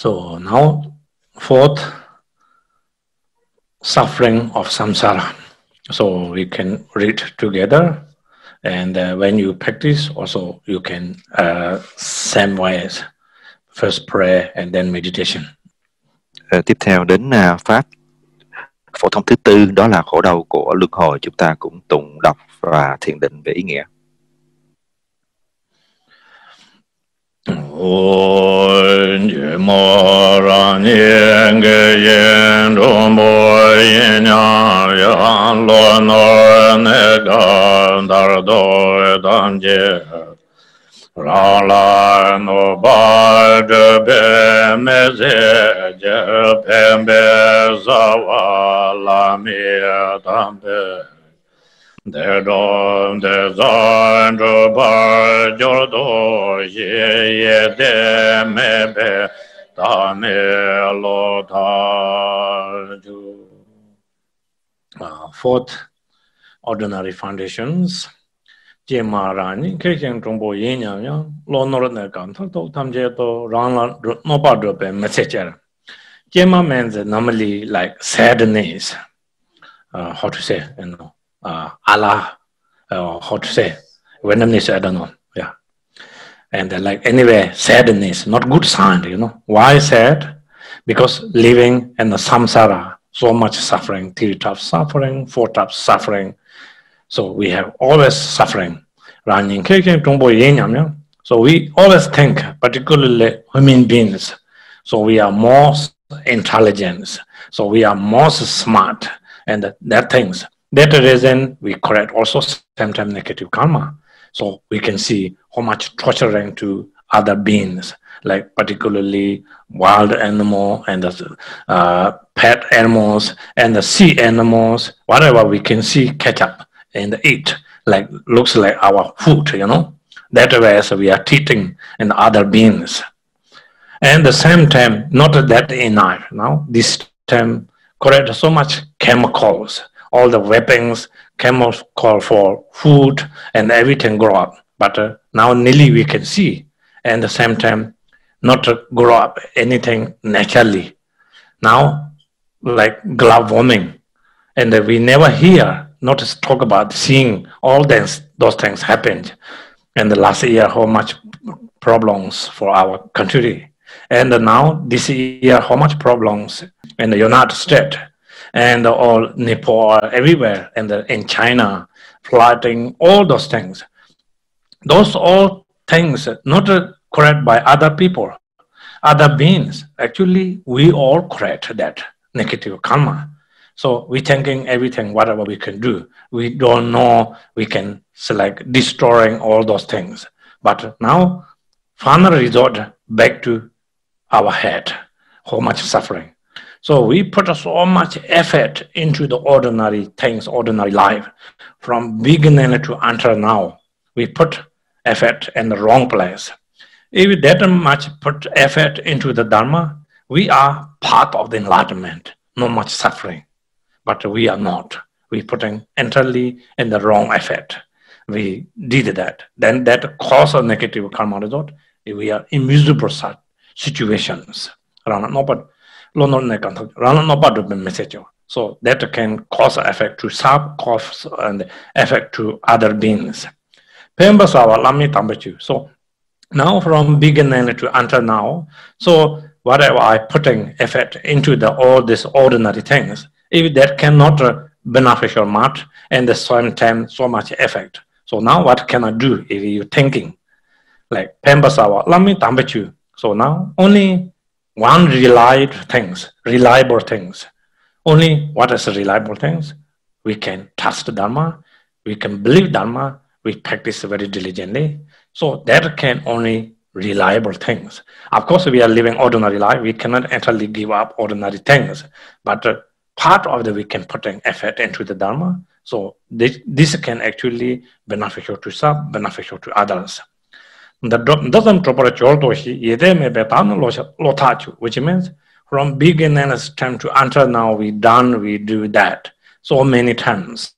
So now, fourth, suffering of samsara. So we can read together, and uh, when you practice, also you can uh, same ways. First prayer and then meditation. Uh, tiếp theo đến uh, pháp phổ thông thứ tư đó là khổ đau của luân hồi chúng ta cũng tụng đọc và thiền định về ý nghĩa. 온 예마라 니게 옌도모 예냐야 로노 네가 다르도 단제 라라 노바드 베메제 제페메 자와라미 담베 Đề đô đề giai đô bà yo đô ye ye de me be ta ne lo ta ju fourth ordinary foundations je ma ra ni ke chen tong bo yin yang yang lo no ne kan tho to tam je to ran la no pa do pe me che che je ma means normally like sadness uh, how to say you know uh, ala uh, how to say when i'm this i don't know And uh, like anyway, sadness, not good sign, you know. Why sad? Because living in the samsara, so much suffering, three types suffering, four types suffering. So we have always suffering. So we always think, particularly human beings, so we are more intelligent, so we are more smart, and that things. That reason we correct also sometimes negative karma. So we can see how much torturing to other beings, like particularly wild animal and the uh, pet animals and the sea animals, whatever we can see catch up and eat, like looks like our food, you know. That way so we are treating and other beings. And the same time, not that enough. Now this time correct so much chemicals all the weapons, camels call for food, and everything grow up. But uh, now nearly we can see, and the same time, not grow up anything naturally. Now, like glove warming, and we never hear, not talk about seeing all this, those things happened And the last year, how much problems for our country. And now this year, how much problems in the United States and all Nepal, everywhere, and in China, flooding, all those things. Those all things not correct by other people, other beings. Actually, we all create that negative karma. So we thinking everything, whatever we can do. We don't know we can select destroying all those things. But now, final resort back to our head. How much suffering. So we put so much effort into the ordinary things, ordinary life. From beginning to until now, we put effort in the wrong place. If we that much put effort into the Dharma, we are part of the enlightenment, no much suffering. But we are not. We putting entirely in the wrong effort. We did that. Then that cause a negative karma result. We are in miserable situations. Rana message so that can cause effect to sub cause and effect to other beings pemba sawa lami tambachu so now from beginning to until now so whatever i putting effort into the all these ordinary things if that cannot beneficial much and the same time so much effect so now what can i do if you thinking like pemba sawa lami tambachu so now only one reliable things, reliable things. Only what is reliable things? We can trust Dharma, we can believe Dharma, we practice very diligently. So that can only reliable things. Of course, we are living ordinary life. We cannot entirely give up ordinary things, but uh, part of the we can put an effort into the Dharma. So this, this can actually beneficial to some, beneficial to others The doesn't proper choltoshi yede me betan lo tachu, which means from beginning time to until now we done we do that so many times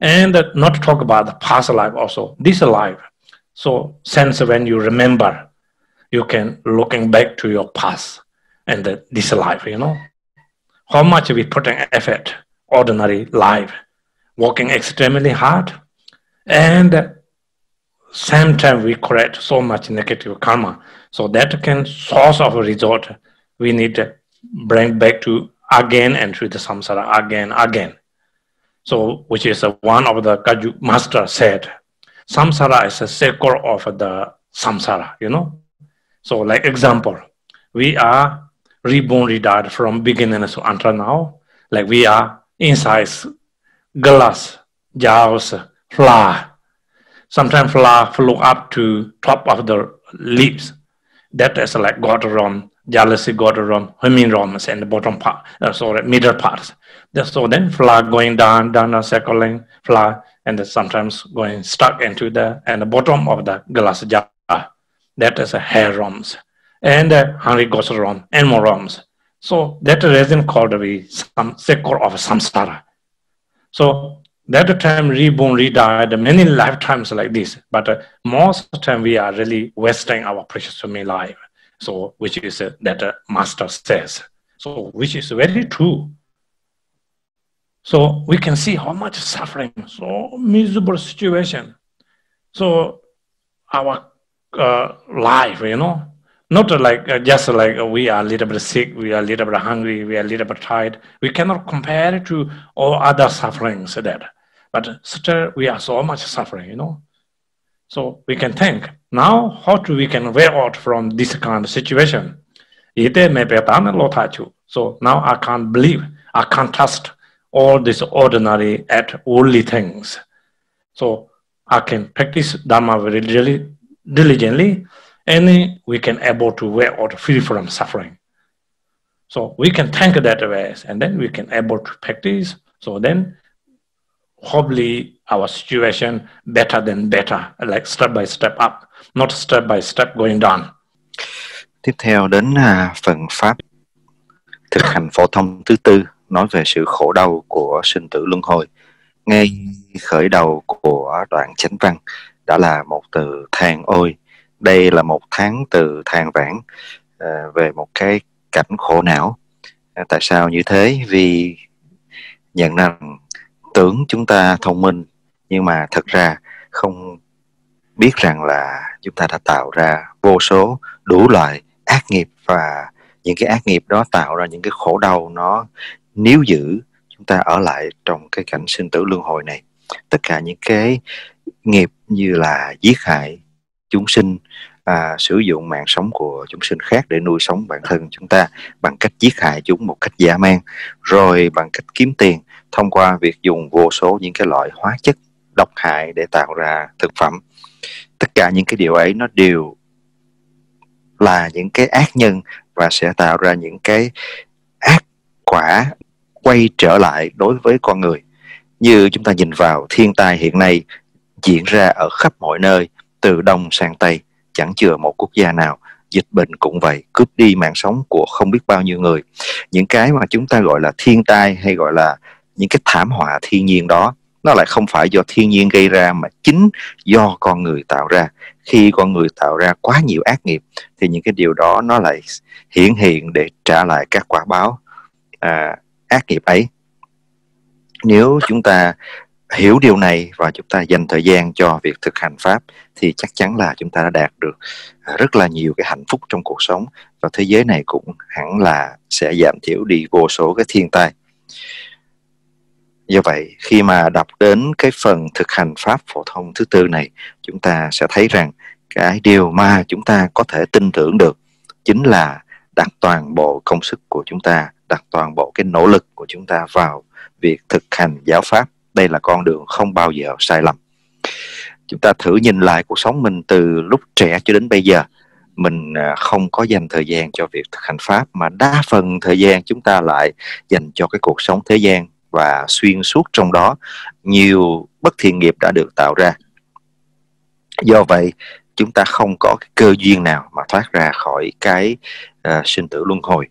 and not talk about the past life also this life so since when you remember you can looking back to your past and this life, you know. How much we put in effort, ordinary life, working extremely hard, and same time we create so much negative karma. So that can source of a result we need to bring back to again and to the samsara again, again. So, which is one of the Kagyu master said, samsara is a circle of the samsara, you know. So, like example, we are reborn, redied from beginning to until now. Like we are inside glass, jars, flower. Sometimes flower flow up to top of the leaves. That is like God realm, jealousy God realm, human realms, and the bottom part, uh, sorry, middle parts. So then flower going down, down, down, circling flower, and sometimes going stuck into the and the bottom of the glass jar. That is a hair realms and uh, hungry ghost realm, animal realms. So that reason called the some circle of samsara. So that time reborn, redied many lifetimes like this, but uh, most of the time we are really wasting our precious human life. So which is uh, that uh, master says. So which is very true. So we can see how much suffering, so miserable situation. So our uh, life, you know, not like uh, just like uh, we are a little bit sick, we are a little bit hungry, we are a little bit tired. We cannot compare it to all other sufferings that, but still we are so much suffering, you know. So we can think now how we can way out from this kind of situation. So now I can't believe, I can't trust all these ordinary at worldly things. So I can practice Dharma very diligently and we can able to wear out free from suffering. So we can thank that way, and then we can able to practice. So then, hopefully, our situation better than better, like step by step up, not step by step going down. Tiếp theo đến à, phần pháp thực hành phổ thông thứ tư nói về sự khổ đau của sinh tử luân hồi. Ngay khởi đầu của đoạn chánh văn đã là một từ than ôi đây là một tháng từ than vãn à, về một cái cảnh khổ não à, tại sao như thế vì nhận rằng tưởng chúng ta thông minh nhưng mà thật ra không biết rằng là chúng ta đã tạo ra vô số đủ loại ác nghiệp và những cái ác nghiệp đó tạo ra những cái khổ đau nó níu giữ chúng ta ở lại trong cái cảnh sinh tử luân hồi này. Tất cả những cái nghiệp như là giết hại chúng sinh à, sử dụng mạng sống của chúng sinh khác để nuôi sống bản thân chúng ta bằng cách giết hại chúng một cách dã man rồi bằng cách kiếm tiền thông qua việc dùng vô số những cái loại hóa chất độc hại để tạo ra thực phẩm. Tất cả những cái điều ấy nó đều là những cái ác nhân và sẽ tạo ra những cái ác quả quay trở lại đối với con người. Như chúng ta nhìn vào, thiên tai hiện nay diễn ra ở khắp mọi nơi, từ đông sang tây, chẳng chừa một quốc gia nào. Dịch bệnh cũng vậy, cướp đi mạng sống của không biết bao nhiêu người. Những cái mà chúng ta gọi là thiên tai hay gọi là những cái thảm họa thiên nhiên đó nó lại không phải do thiên nhiên gây ra mà chính do con người tạo ra. Khi con người tạo ra quá nhiều ác nghiệp thì những cái điều đó nó lại hiển hiện để trả lại các quả báo à, ác nghiệp ấy. Nếu chúng ta hiểu điều này và chúng ta dành thời gian cho việc thực hành pháp thì chắc chắn là chúng ta đã đạt được à, rất là nhiều cái hạnh phúc trong cuộc sống và thế giới này cũng hẳn là sẽ giảm thiểu đi vô số cái thiên tai do vậy, khi mà đọc đến cái phần thực hành pháp phổ thông thứ tư này, chúng ta sẽ thấy rằng cái điều mà chúng ta có thể tin tưởng được chính là đặt toàn bộ công sức của chúng ta, đặt toàn bộ cái nỗ lực của chúng ta vào việc thực hành giáo pháp. Đây là con đường không bao giờ sai lầm. Chúng ta thử nhìn lại cuộc sống mình từ lúc trẻ cho đến bây giờ. Mình à, không có dành thời gian cho việc thực hành pháp, mà đa phần thời gian chúng ta lại dành cho cái cuộc sống thế gian và xuyên suốt trong đó nhiều bất thiện nghiệp đã được tạo ra. Do vậy chúng ta không có cái cơ duyên nào mà thoát ra khỏi cái uh, sinh tử luân hồi.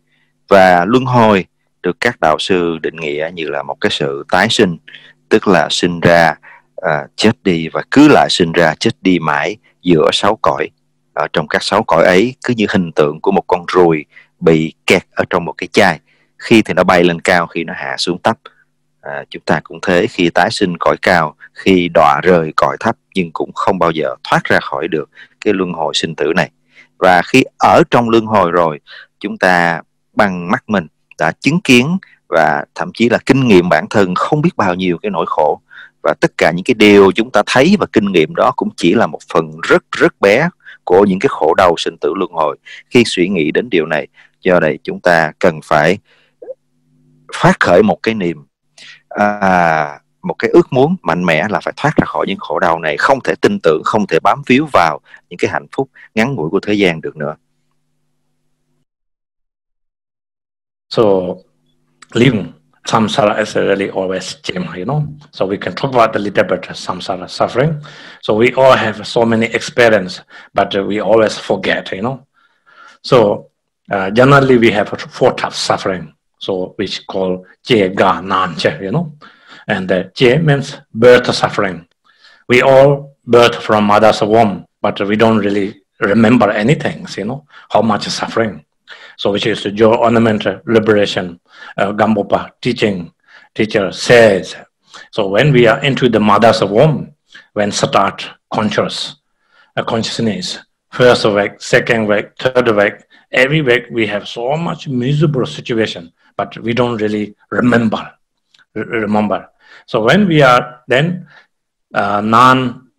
Và luân hồi được các đạo sư định nghĩa như là một cái sự tái sinh tức là sinh ra uh, chết đi và cứ lại sinh ra chết đi mãi giữa sáu cõi. Ở trong các sáu cõi ấy cứ như hình tượng của một con ruồi bị kẹt ở trong một cái chai. Khi thì nó bay lên cao khi nó hạ xuống thấp à, chúng ta cũng thế khi tái sinh cõi cao khi đọa rời cõi thấp nhưng cũng không bao giờ thoát ra khỏi được cái luân hồi sinh tử này. Và khi ở trong luân hồi rồi chúng ta bằng mắt mình đã chứng kiến và thậm chí là kinh nghiệm bản thân không biết bao nhiêu cái nỗi khổ. Và tất cả những cái điều chúng ta thấy và kinh nghiệm đó cũng chỉ là một phần rất rất bé của những cái khổ đau sinh tử luân hồi. Khi suy nghĩ đến điều này do đây chúng ta cần phải phát khởi một cái niềm à, một cái ước muốn mạnh mẽ là phải thoát ra khỏi những khổ đau này không thể tin tưởng không thể bám víu vào những cái hạnh phúc ngắn ngủi của thế gian được nữa so living samsara is really always gem, you know. So we can talk about a little bit samsara suffering. So we all have so many experience, but we always forget, you know. So uh, generally we have four types of suffering, so which call je ga nan che, you know. And uh, means birth suffering. We all birth from mother's womb, but we don't really remember anything, you know, how much suffering. So which is the jewel ornament liberation, uh, Gampopa teaching, teacher says. So when we are into the mother's womb, when start conscious, uh, consciousness, first week, second week, third week, every week we have so much miserable situation, but we don't really remember, remember. So when we are then uh, non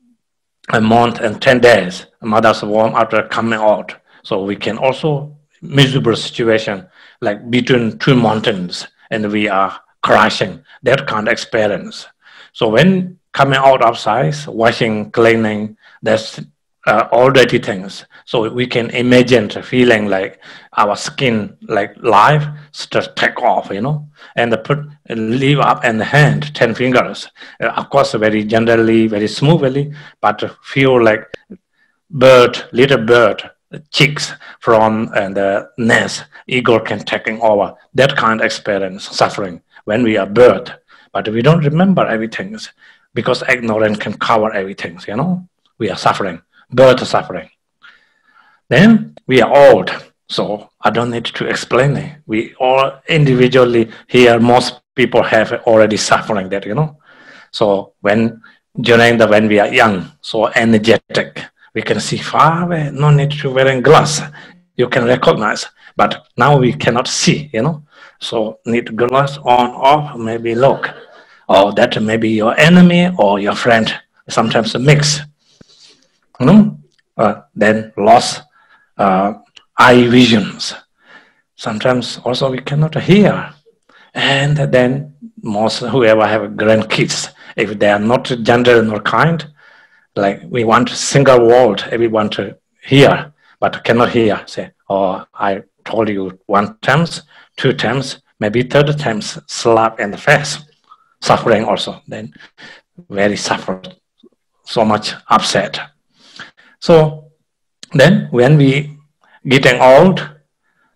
a month and 10 days, mother's womb after coming out, so we can also miserable situation like between two mountains and we are crashing. That kind of experience. So when coming out of size washing cleaning that's uh, all dirty things so we can imagine feeling like our skin like life just take off you know and put leave up and hand 10 fingers uh, of course very generally very smoothly but feel like bird little bird chicks from and the nest, eagle can taking over. That kind of experience, suffering when we are birth, but we don't remember everything because ignorance can cover everything. You know, we are suffering, birth suffering. Then we are old, so I don't need to explain it. We all individually here, most people have already suffering that. You know, so when during the when we are young, so energetic we can see far away, no need to wearing glass. You can recognize, but now we cannot see, you know. So need glass on, off, maybe look. Or that may be your enemy or your friend, sometimes a mix. Know? Uh, then lost uh, eye visions. Sometimes also we cannot hear. And then most whoever have grandkids, if they are not gentle nor kind, like we want single word everyone to hear but cannot hear say oh i told you one times two times maybe third times slap in the face suffering also then very suffered so much upset so then when we getting old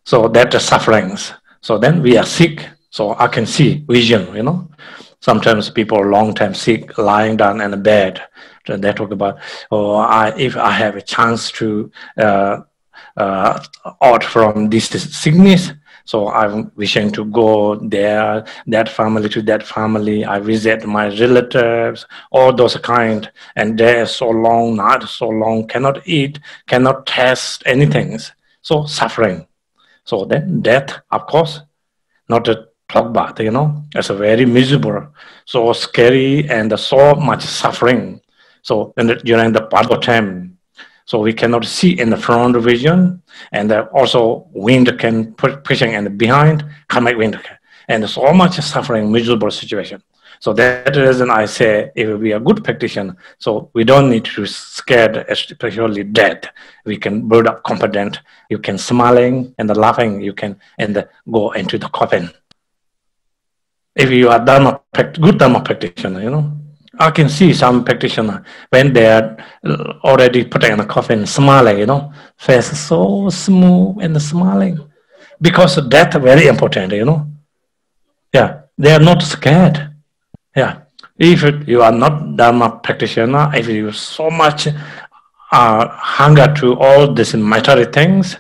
so that the sufferings. So then we are sick. So i can see vision you know. Sometimes people long time sick lying down in bed. They talk about, oh, I, if I have a chance to uh, uh, out from this sickness, so I'm wishing to go there, that family to that family. I visit my relatives, all those kind, and they're so long, not so long, cannot eat, cannot taste anything. So suffering. So then death, of course, not a talk about, you know, it's a very miserable, so scary and so much suffering. So the, during the part of time, so we cannot see in the front vision, and also wind can put pushing and behind, karmic wind, and so much suffering, miserable situation. So that reason I say if we are good practitioner, so we don't need to scared, especially dead. We can build up confident. You can smiling and laughing. You can and go into the coffin. If you are dharma, good dharma practitioner, you know, I can see some practitioner when they are already putting in the coffin, smiling, you know, face so smooth and smiling, because that's very important, you know. Yeah, they are not scared. Yeah, if you are not Dharma practitioner, if you so much uh, hunger to all these material things,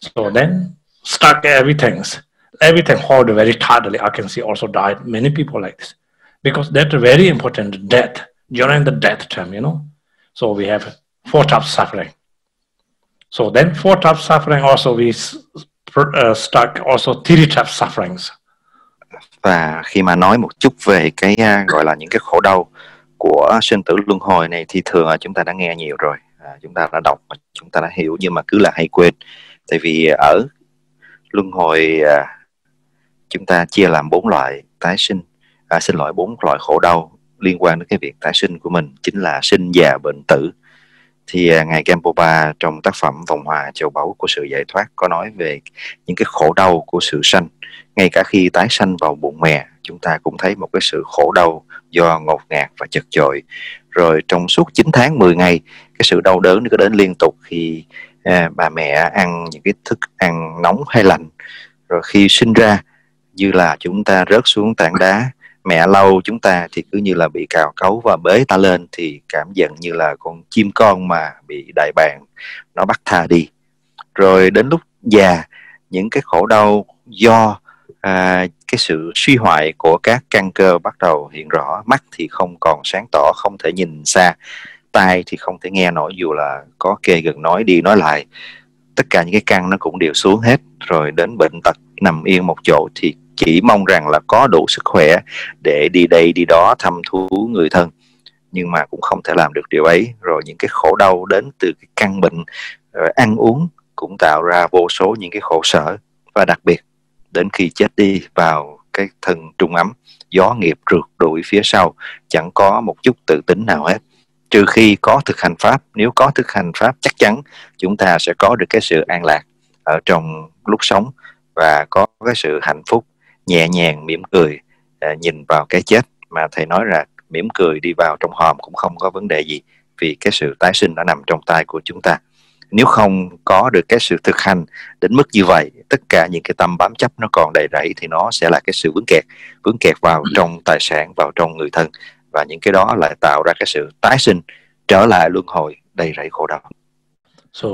so then stuck everything. Everything hold very tightly. I can see also died many people like this because that's very important death during the death term, you know. So we have four types of suffering. So then four types of suffering also we uh, stuck also three types of sufferings. Và khi mà nói một chút về cái uh, gọi là những cái khổ đau của sinh tử luân hồi này thì thường là chúng ta đã nghe nhiều rồi, à, chúng ta đã đọc, chúng ta đã hiểu nhưng mà cứ là hay quên. Tại vì ở luân hồi uh, chúng ta chia làm bốn loại tái sinh, à, xin lỗi bốn loại khổ đau liên quan đến cái việc tái sinh của mình chính là sinh già bệnh tử. Thì à, ngài Gampopa trong tác phẩm vòng hòa châu báu của sự giải thoát có nói về những cái khổ đau của sự sanh. Ngay cả khi tái sanh vào bụng mẹ chúng ta cũng thấy một cái sự khổ đau do ngột ngạt và chật chội. Rồi trong suốt 9 tháng 10 ngày cái sự đau đớn nó có đến liên tục khi à, bà mẹ ăn những cái thức ăn nóng hay lạnh. Rồi khi sinh ra như là chúng ta rớt xuống tảng đá mẹ lâu chúng ta thì cứ như là bị cào cấu và bế ta lên thì cảm nhận như là con chim con mà bị đại bàng nó bắt tha đi. Rồi đến lúc già những cái khổ đau do à, cái sự suy hoại của các căn cơ bắt đầu hiện rõ mắt thì không còn sáng tỏ không thể nhìn xa tai thì không thể nghe nổi dù là có kề gần nói đi nói lại. Tất cả những cái căn nó cũng đều xuống hết rồi đến bệnh tật nằm yên một chỗ thì chỉ mong rằng là có đủ sức khỏe để đi đây đi đó thăm thú người thân. Nhưng mà cũng không thể làm được điều ấy. Rồi những cái khổ đau đến từ cái căn bệnh rồi ăn uống cũng tạo ra vô số những cái khổ sở. Và đặc biệt, đến khi chết đi vào cái thân trung ấm, gió nghiệp rượt đuổi phía sau, chẳng có một chút tự tính nào hết. Trừ khi có thực hành pháp. Nếu có thực hành pháp, chắc chắn chúng ta sẽ có được cái sự an lạc ở trong lúc sống và có cái sự hạnh phúc nhẹ nhàng mỉm cười à, nhìn vào cái chết. Mà thầy nói là mỉm cười đi vào trong hòm cũng không có vấn đề gì vì cái sự tái sinh đã nằm trong tay của chúng ta. Nếu không có được cái sự thực hành đến mức như vậy tất cả những cái tâm bám chấp nó còn đầy rẫy thì nó sẽ là cái sự vướng kẹt vướng kẹt vào trong tài sản vào trong người thân. Và những cái đó lại tạo ra cái sự tái sinh trở lại luân hồi đầy rẫy khổ đau. So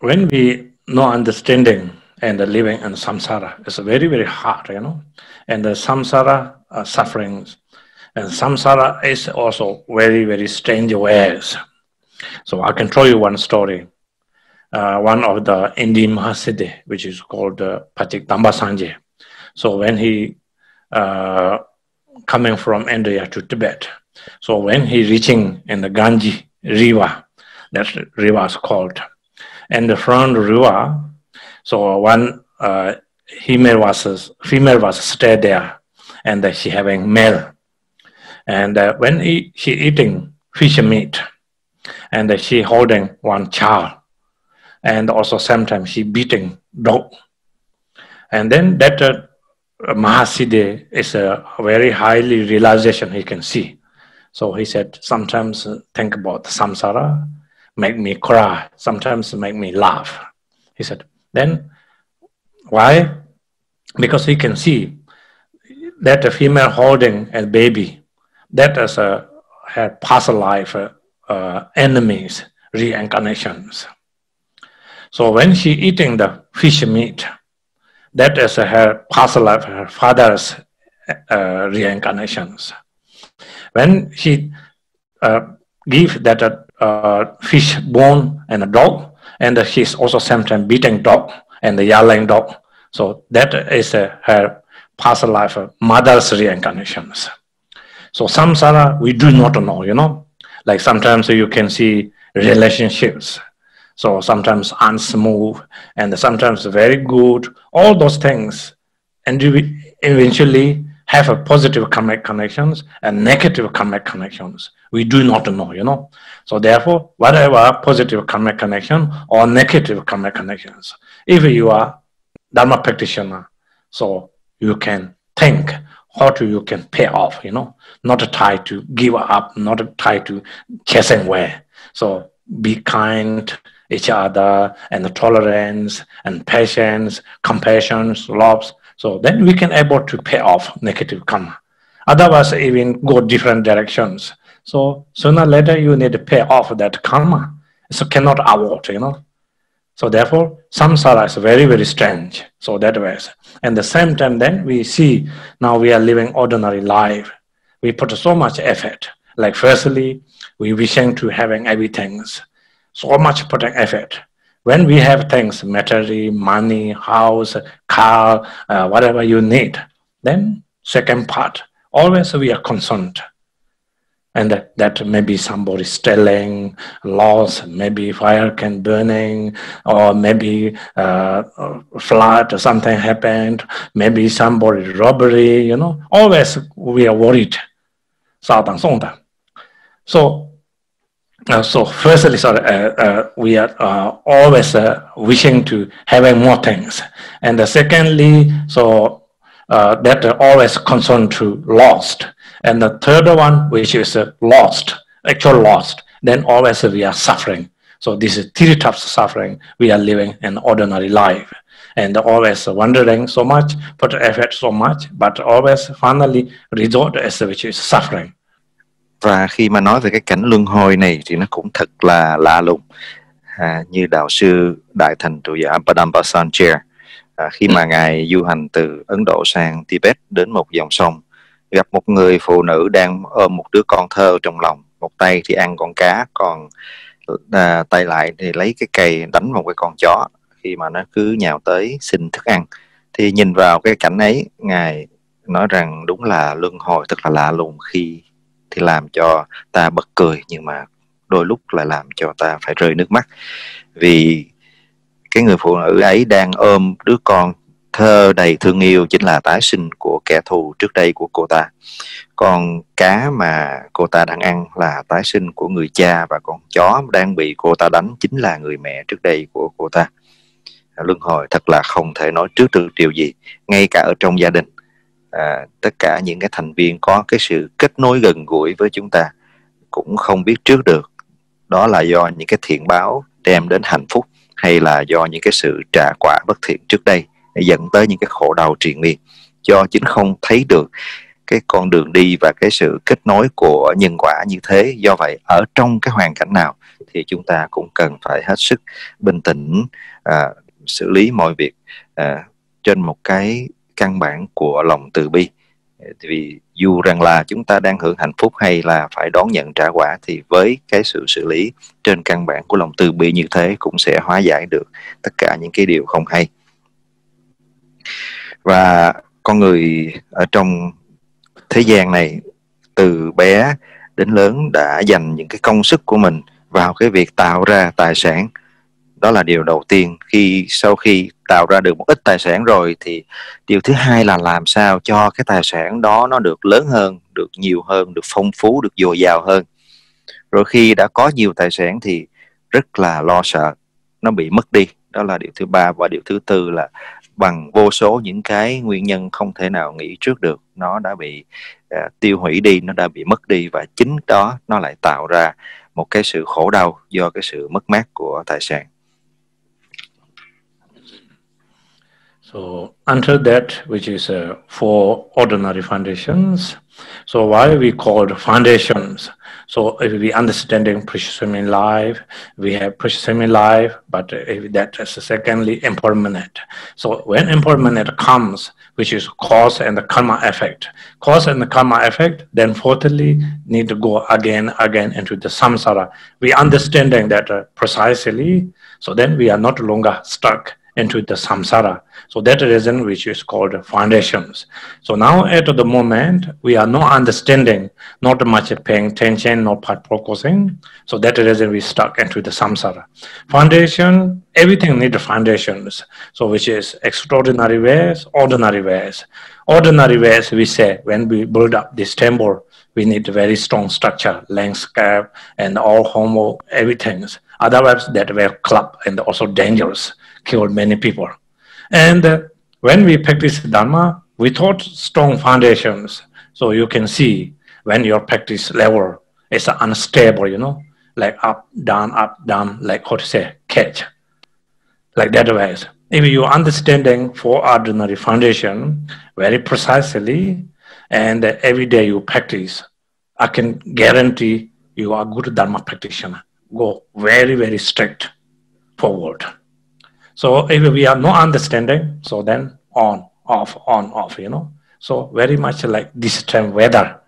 when we no understanding and the living in samsara. It's very, very hard, you know. And the samsara uh, sufferings. And samsara is also very, very strange ways. So I can tell you one story. Uh, one of the Indian Mahasiddhi, which is called uh, Pachik Sanje. So when he uh, coming from India to Tibet, so when he reaching in the Ganges River, that river is called, and the front river so one uh, female was female was stay there, and she having male, and uh, when he, she eating fish meat, and she holding one child, and also sometimes she beating dog, and then that uh, Mahasiddhi is a very highly realization he can see. So he said, sometimes think about samsara, make me cry, sometimes make me laugh. He said, then why? Because he can see that a female holding a baby, that is a her past life uh, uh, enemies, reincarnations. So when she eating the fish meat, that is her past life, her father's uh, reincarnations. When she uh, give that uh, fish bone and a dog, and she's also sometimes beating dog and the yelling dog. So that is uh, her past life, uh, mother's reincarnations. So samsara, we do not know, you know. Like sometimes you can see relationships. So sometimes unsmooth and sometimes very good, all those things. And eventually have a positive karmic connections and negative karmic connections. We do not know, you know. So therefore, whatever positive karmic connection or negative karmic connections, if you are Dharma practitioner, so you can think how you can pay off, you know, not try to give up, not try to chasing away. So be kind each other and tolerance and patience, compassion, love. So then we can able to pay off negative karma. Otherwise, even go different directions. So sooner or later you need to pay off that karma. So cannot avoid, you know. So therefore, samsara is very, very strange. So that was. And the same time, then we see now we are living ordinary life. We put so much effort. Like firstly, we wishing to having everything. So much putting effort. When we have things, material, money, house, car, uh, whatever you need, then second part, always we are concerned. And that, maybe somebody stealing, loss, maybe fire can burning, or maybe uh, flood something happened, maybe somebody robbery, you know, always we are worried. So, uh, so firstly, sorry, uh, uh, we are uh, always uh, wishing to having more things, and secondly, so that always concern to lost and the third one, which is lost, actual lost, then always we are suffering. So this is three types of suffering. We are living an ordinary life and always wondering so much, put effort so much, but always finally result is which is suffering. Và khi mà nói về cái cảnh luân hồi này thì nó cũng thật là lạ lùng. À, như đạo sư Đại Thành Trụ Giả Padamba Sancher, à, khi mà Ngài du hành từ Ấn Độ sang Tibet đến một dòng sông, gặp một người phụ nữ đang ôm một đứa con thơ trong lòng một tay thì ăn con cá còn à, tay lại thì lấy cái cây đánh một cái con chó khi mà nó cứ nhào tới xin thức ăn thì nhìn vào cái cảnh ấy ngài nói rằng đúng là luân hồi thật là lạ lùng khi thì làm cho ta bật cười, nhưng mà đôi lúc lại làm cho ta phải rơi nước mắt. Vì cái người phụ nữ ấy đang ôm đứa con thơ đầy thương yêu chính là tái sinh của kẻ thù trước đây của cô ta. Còn cá mà cô ta đang ăn là tái sinh của người cha và con chó đang bị cô ta đánh chính là người mẹ trước đây của cô ta. Luân hồi thật là không thể nói trước được điều gì, ngay cả ở trong gia đình à, tất cả những cái thành viên có cái sự kết nối gần gũi với chúng ta cũng không biết trước được. Đó là do những cái thiện báo đem đến hạnh phúc hay là do những cái sự trả quả bất thiện trước đây dẫn tới những cái khổ đau triền miên. Do chính không thấy được cái con đường đi và cái sự kết nối của nhân quả như thế. Do vậy ở trong cái hoàn cảnh nào thì chúng ta cũng cần phải hết sức bình tĩnh à, xử lý mọi việc à, trên một cái căn bản của lòng từ bi. Vì dù rằng là chúng ta đang hưởng hạnh phúc hay là phải đón nhận trả quả, thì với cái sự xử lý trên căn bản của lòng từ bi như thế cũng sẽ hóa giải được tất cả những cái điều không hay. Và con người ở trong thế gian này, từ bé đến lớn đã dành những cái công sức của mình vào cái việc tạo ra tài sản đó là điều đầu tiên khi sau khi tạo ra được một ít tài sản rồi thì điều thứ hai là làm sao cho cái tài sản đó nó được lớn hơn được nhiều hơn được phong phú được dồi dào hơn. Rồi khi đã có nhiều tài sản thì rất là lo sợ nó bị mất đi. Đó là điều thứ ba và điều thứ tư là bằng vô số những cái nguyên nhân không thể nào nghĩ trước được nó đã bị uh, tiêu hủy đi nó đã bị mất đi và chính đó nó lại tạo ra một cái sự khổ đau do cái sự mất mát của tài sản. So under that, which is uh, for ordinary foundations, so why we called foundations? So if we understanding precious human life, we have precious human life, but that is secondly impermanent. So when impermanent comes, which is cause and the karma effect, cause and the karma effect, then fourthly need to go again, again into the samsara. We understanding that uh, precisely, so then we are not longer stuck into the samsara. So that reason which is called foundations. So now at the moment, we are not understanding, not much paying attention, not part focusing. So that reason we stuck into the samsara. Foundation, everything need foundations. So which is extraordinary ways, ordinary ways. Ordinary ways, we say, when we build up this temple, we need very strong structure, landscape, and all homo, everything. Otherwise, that were club and also dangerous killed many people. And uh, when we practice Dharma, we taught strong foundations. So you can see when your practice level is unstable, you know, like up, down, up, down, like how to say, catch. Like that way. If you understanding for ordinary foundation very precisely, and every day you practice, I can guarantee you are good Dharma practitioner. Go very, very strict forward. So if we are no understanding, so then on, off, on, off, you know. So very much like this time weather,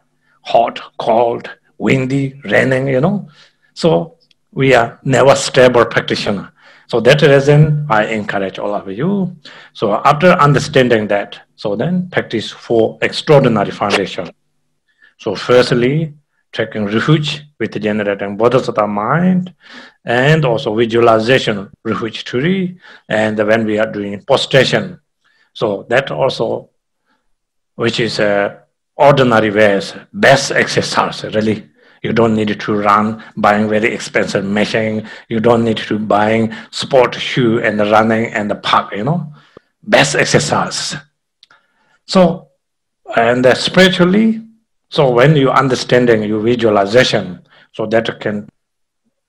hot, cold, windy, raining, you know. So we are never stable practitioner. So that reason I encourage all of you. So after understanding that, so then practice four extraordinary foundation. So firstly, taking refuge with generating bodhisattva mind and also visualization refuge tree and when we are doing postration so that also which is a ordinary ways best exercise really. You don't need to run buying very expensive machine. You don't need to buying sport shoe and running and the park you know. Best exercise. So and spiritually so when you understanding your visualization, so that can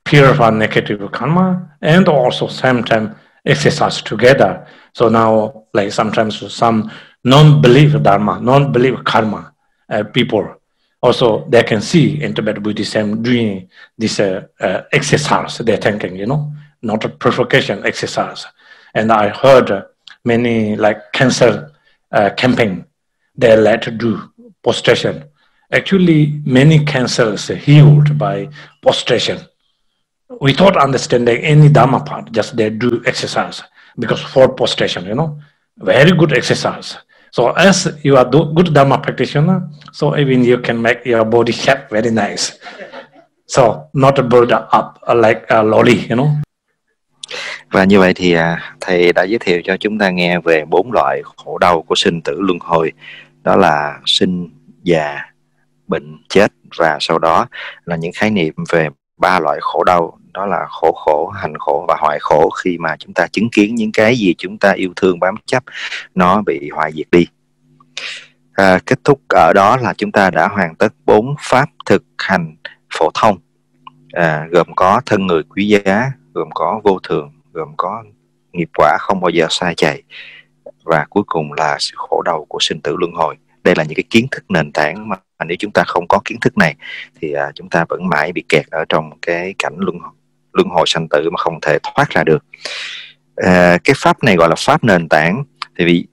purify negative karma and also sometimes exercise together. So now, like sometimes some non-belief dharma, non-belief karma uh, people, also they can see in Tibet Buddhism doing this uh, uh, exercise. They're thinking, you know, not a purification exercise. And I heard many like cancer uh, camping, they let do postration Actually, many cancers healed by prostration. Without understanding any Dharma part, just they do exercise because for prostration, you know, very good exercise. So as you are good Dharma practitioner, so even you can make your body shape very nice. So not a build up like a lolly, you know. Và như vậy thì thầy đã giới thiệu cho chúng ta nghe về bốn loại khổ đau của sinh tử luân hồi. Đó là sinh, già, bệnh chết và sau đó là những khái niệm về ba loại khổ đau. Đó là khổ khổ hành khổ và hoại khổ. Khi mà chúng ta chứng kiến những cái gì chúng ta yêu thương bám chấp nó bị hoại diệt đi. À, kết thúc ở đó là chúng ta đã hoàn tất bốn pháp thực hành phổ thông. À, gồm có thân người quý giá gồm có vô thường gồm có nghiệp quả không bao giờ sai chạy và cuối cùng là sự khổ đau của sinh tử luân hồi đây là những cái kiến thức nền tảng mà nếu chúng ta không có kiến thức này thì à, chúng ta vẫn mãi bị kẹt ở trong cái cảnh luân luân hồi sanh tử mà không thể thoát ra được. À, cái pháp này gọi là pháp nền tảng thì vì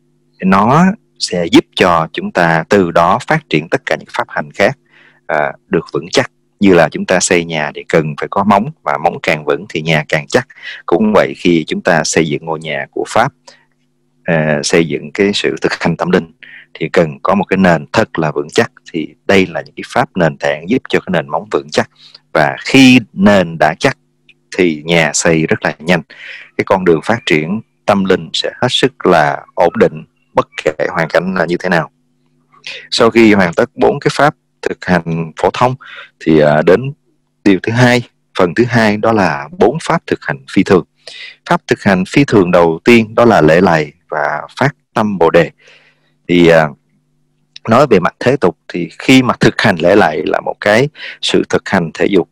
nó sẽ giúp cho chúng ta từ đó phát triển tất cả những pháp hành khác à, được vững chắc. Như là chúng ta xây nhà thì cần phải có móng và móng càng vững thì nhà càng chắc. Cũng vậy khi chúng ta xây dựng ngôi nhà của pháp à, xây dựng cái sự thực hành tâm linh thì cần có một cái nền thật là vững chắc. Thì đây là những cái pháp nền tảng giúp cho cái nền móng vững chắc. Và khi nền đã chắc thì nhà xây rất là nhanh. Cái con đường phát triển tâm linh sẽ hết sức là ổn định, bất kể hoàn cảnh là như thế nào. Sau khi hoàn tất bốn cái pháp thực hành phổ thông, thì à, đến điều thứ hai, phần thứ hai đó là bốn pháp thực hành phi thường. Pháp thực hành phi thường đầu tiên đó là lễ lạy và phát tâm bồ đề thì à, nói về mặt thế tục thì khi mà thực hành lễ lạy là một cái sự thực hành thể dục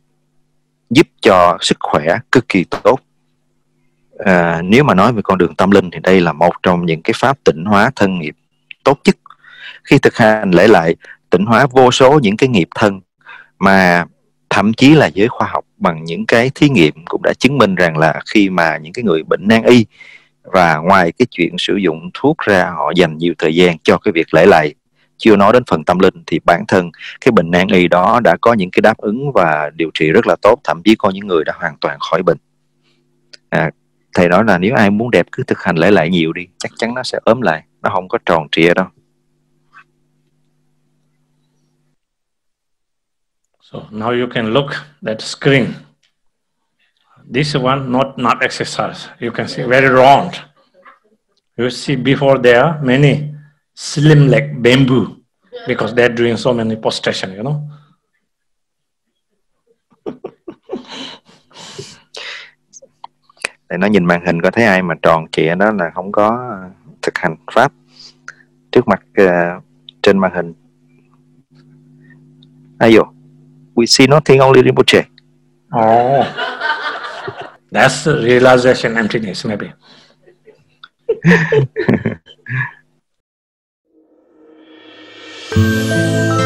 giúp cho sức khỏe cực kỳ tốt. À, nếu mà nói về con đường tâm linh thì đây là một trong những cái pháp tịnh hóa thân nghiệp tốt nhất. Khi thực hành lễ lại tịnh hóa vô số những cái nghiệp thân mà thậm chí là giới khoa học bằng những cái thí nghiệm cũng đã chứng minh rằng là khi mà những cái người bệnh nan y và ngoài cái chuyện sử dụng thuốc ra họ dành nhiều thời gian cho cái việc lễ lạy. Chưa nói đến phần tâm linh thì bản thân cái bệnh nan y đó đã có những cái đáp ứng và điều trị rất là tốt thậm chí có những người đã hoàn toàn khỏi bệnh. À, thầy nói là nếu ai muốn đẹp cứ thực hành lễ lại nhiều đi chắc chắn nó sẽ ốm lại nó không có tròn trịa đâu. So now you can look that screen. This one not not exercise. You can see very round. You see before there many slim like bamboo because they're doing so many postration, you know. Để nó nhìn màn hình có thấy ai mà tròn trịa đó là không có thực hành pháp trước mặt uh, trên màn hình. Ayo, we see nothing only Rinpoche. Oh, That's the realization emptiness, maybe.